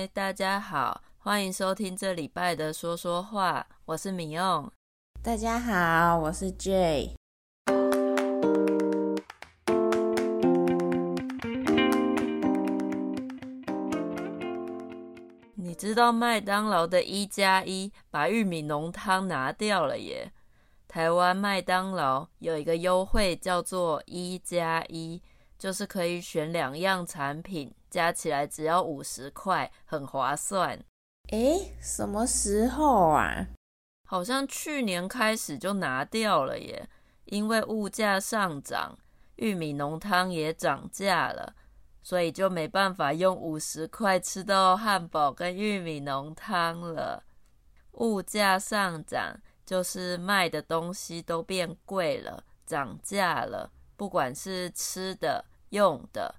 嗨，大家好，欢迎收听这礼拜的说说话，我是米用。大家好，我是 Jay。你知道麦当劳的一加一把玉米浓汤拿掉了耶？台湾麦当劳有一个优惠叫做一加一，就是可以选两样产品。加起来只要五十块，很划算。诶，什么时候啊？好像去年开始就拿掉了耶，因为物价上涨，玉米浓汤也涨价了，所以就没办法用五十块吃到汉堡跟玉米浓汤了。物价上涨就是卖的东西都变贵了，涨价了，不管是吃的、用的。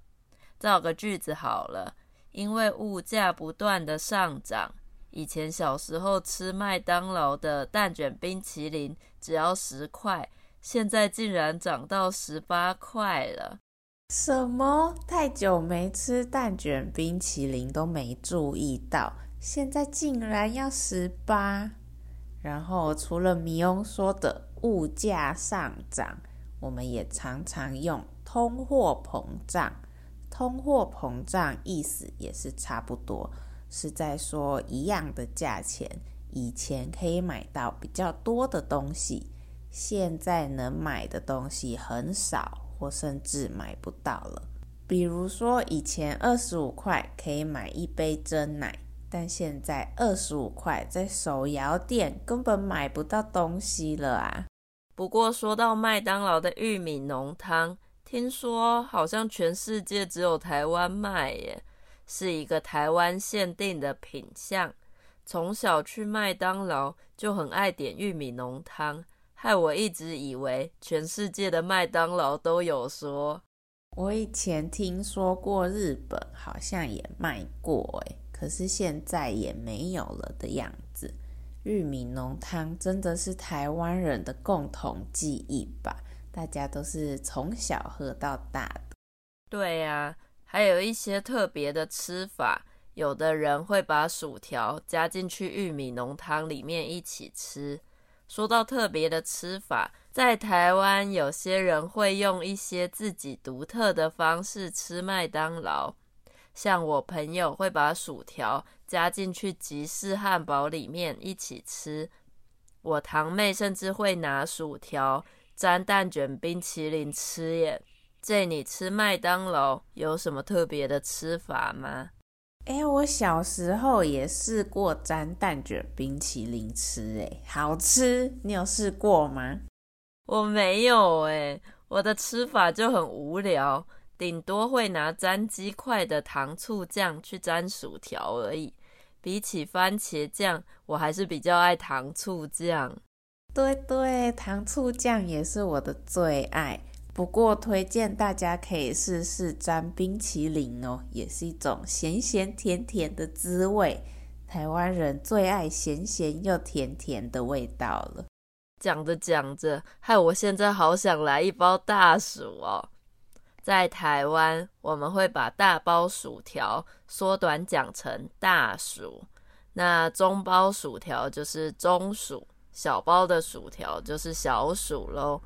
造个句子好了，因为物价不断的上涨，以前小时候吃麦当劳的蛋卷冰淇淋只要十块，现在竟然涨到十八块了。什么？太久没吃蛋卷冰淇淋都没注意到，现在竟然要十八？然后除了米翁说的物价上涨，我们也常常用通货膨胀。通货膨胀意思也是差不多，是在说一样的价钱，以前可以买到比较多的东西，现在能买的东西很少，或甚至买不到了。比如说，以前二十五块可以买一杯真奶，但现在二十五块在手摇店根本买不到东西了啊！不过说到麦当劳的玉米浓汤。听说好像全世界只有台湾卖耶，是一个台湾限定的品项。从小去麦当劳就很爱点玉米浓汤，害我一直以为全世界的麦当劳都有说。我以前听说过日本好像也卖过，可是现在也没有了的样子。玉米浓汤真的是台湾人的共同记忆吧？大家都是从小喝到大的。对呀，还有一些特别的吃法，有的人会把薯条加进去玉米浓汤里面一起吃。说到特别的吃法，在台湾有些人会用一些自己独特的方式吃麦当劳，像我朋友会把薯条加进去吉士汉堡里面一起吃，我堂妹甚至会拿薯条。沾蛋卷冰淇淋吃耶！这你吃麦当劳有什么特别的吃法吗？哎，我小时候也试过沾蛋卷冰淇淋吃，哎，好吃！你有试过吗？我没有哎，我的吃法就很无聊，顶多会拿沾鸡块的糖醋酱去沾薯条而已。比起番茄酱，我还是比较爱糖醋酱。对对，糖醋酱也是我的最爱。不过推荐大家可以试试沾冰淇淋哦，也是一种咸咸甜甜的滋味。台湾人最爱咸咸又甜甜的味道了。讲着讲着，害我现在好想来一包大薯哦。在台湾，我们会把大包薯条缩短讲成大薯，那中包薯条就是中薯。小包的薯条就是小薯喽，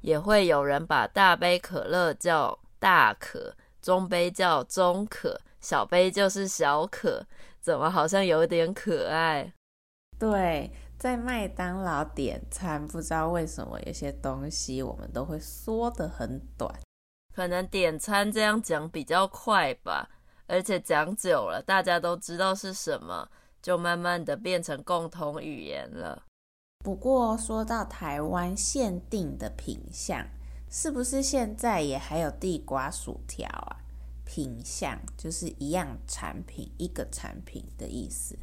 也会有人把大杯可乐叫大可，中杯叫中可，小杯就是小可，怎么好像有点可爱？对，在麦当劳点餐，不知道为什么有些东西我们都会缩得很短，可能点餐这样讲比较快吧，而且讲久了，大家都知道是什么，就慢慢的变成共同语言了。不过说到台湾限定的品相，是不是现在也还有地瓜薯条啊？品相就是一样产品，一个产品的意思。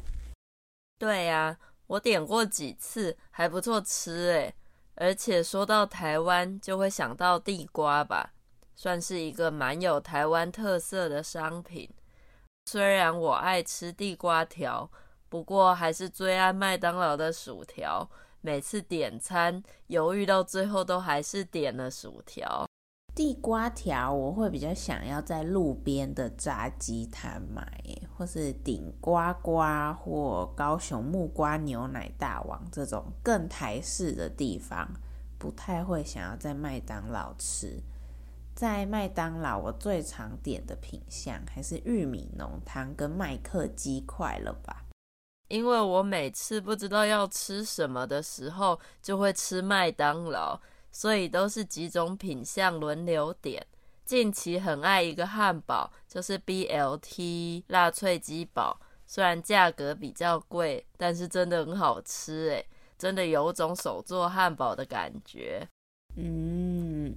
对呀，我点过几次，还不错吃诶。而且说到台湾，就会想到地瓜吧，算是一个蛮有台湾特色的商品。虽然我爱吃地瓜条，不过还是最爱麦当劳的薯条。每次点餐犹豫到最后，都还是点了薯条。地瓜条我会比较想要在路边的炸鸡摊买，或是顶呱呱或高雄木瓜牛奶大王这种更台式的地方，不太会想要在麦当劳吃。在麦当劳，我最常点的品项还是玉米浓汤跟麦克鸡块了吧？因为我每次不知道要吃什么的时候，就会吃麦当劳。所以都是几种品相轮流点。近期很爱一个汉堡，就是 BLT 辣脆鸡堡，虽然价格比较贵，但是真的很好吃诶，真的有种手做汉堡的感觉。嗯，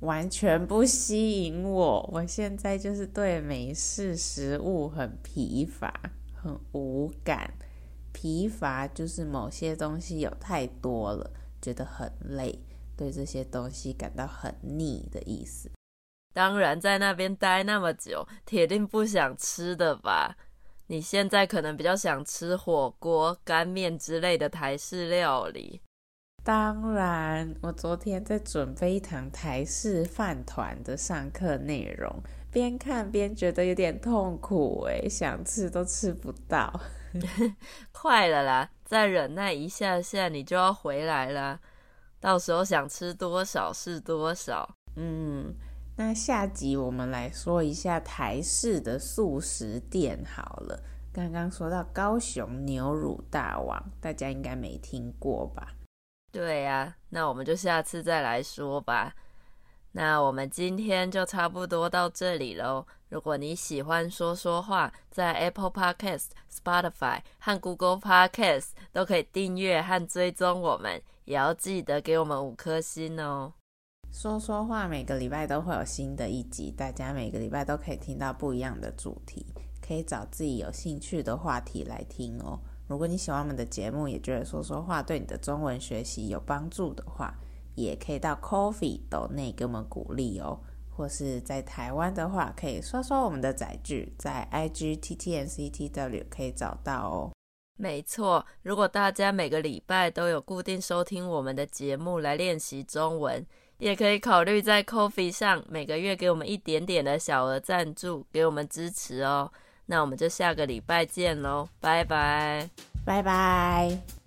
完全不吸引我。我现在就是对美式食物很疲乏，很无感。疲乏就是某些东西有太多了，觉得很累。对这些东西感到很腻的意思。当然，在那边待那么久，铁定不想吃的吧？你现在可能比较想吃火锅、干面之类的台式料理。当然，我昨天在准备一堂台式饭团的上课内容，边看边觉得有点痛苦诶，想吃都吃不到。快了啦，再忍耐一下下，你就要回来啦。到时候想吃多少是多少。嗯，那下集我们来说一下台式的素食店好了。刚刚说到高雄牛乳大王，大家应该没听过吧？对呀，那我们就下次再来说吧。那我们今天就差不多到这里喽。如果你喜欢说说话，在 Apple Podcast、Spotify 和 Google Podcast 都可以订阅和追踪我们。也要记得给我们五颗星哦！说说话，每个礼拜都会有新的一集，大家每个礼拜都可以听到不一样的主题，可以找自己有兴趣的话题来听哦。如果你喜欢我们的节目，也觉得说说话对你的中文学习有帮助的话，也可以到 Coffee 斗内给我们鼓励哦。或是在台湾的话，可以刷刷我们的载具，在 IG TTNCTW 可以找到哦。没错，如果大家每个礼拜都有固定收听我们的节目来练习中文，也可以考虑在 Coffee 上每个月给我们一点点的小额赞助，给我们支持哦。那我们就下个礼拜见喽，拜拜，拜拜。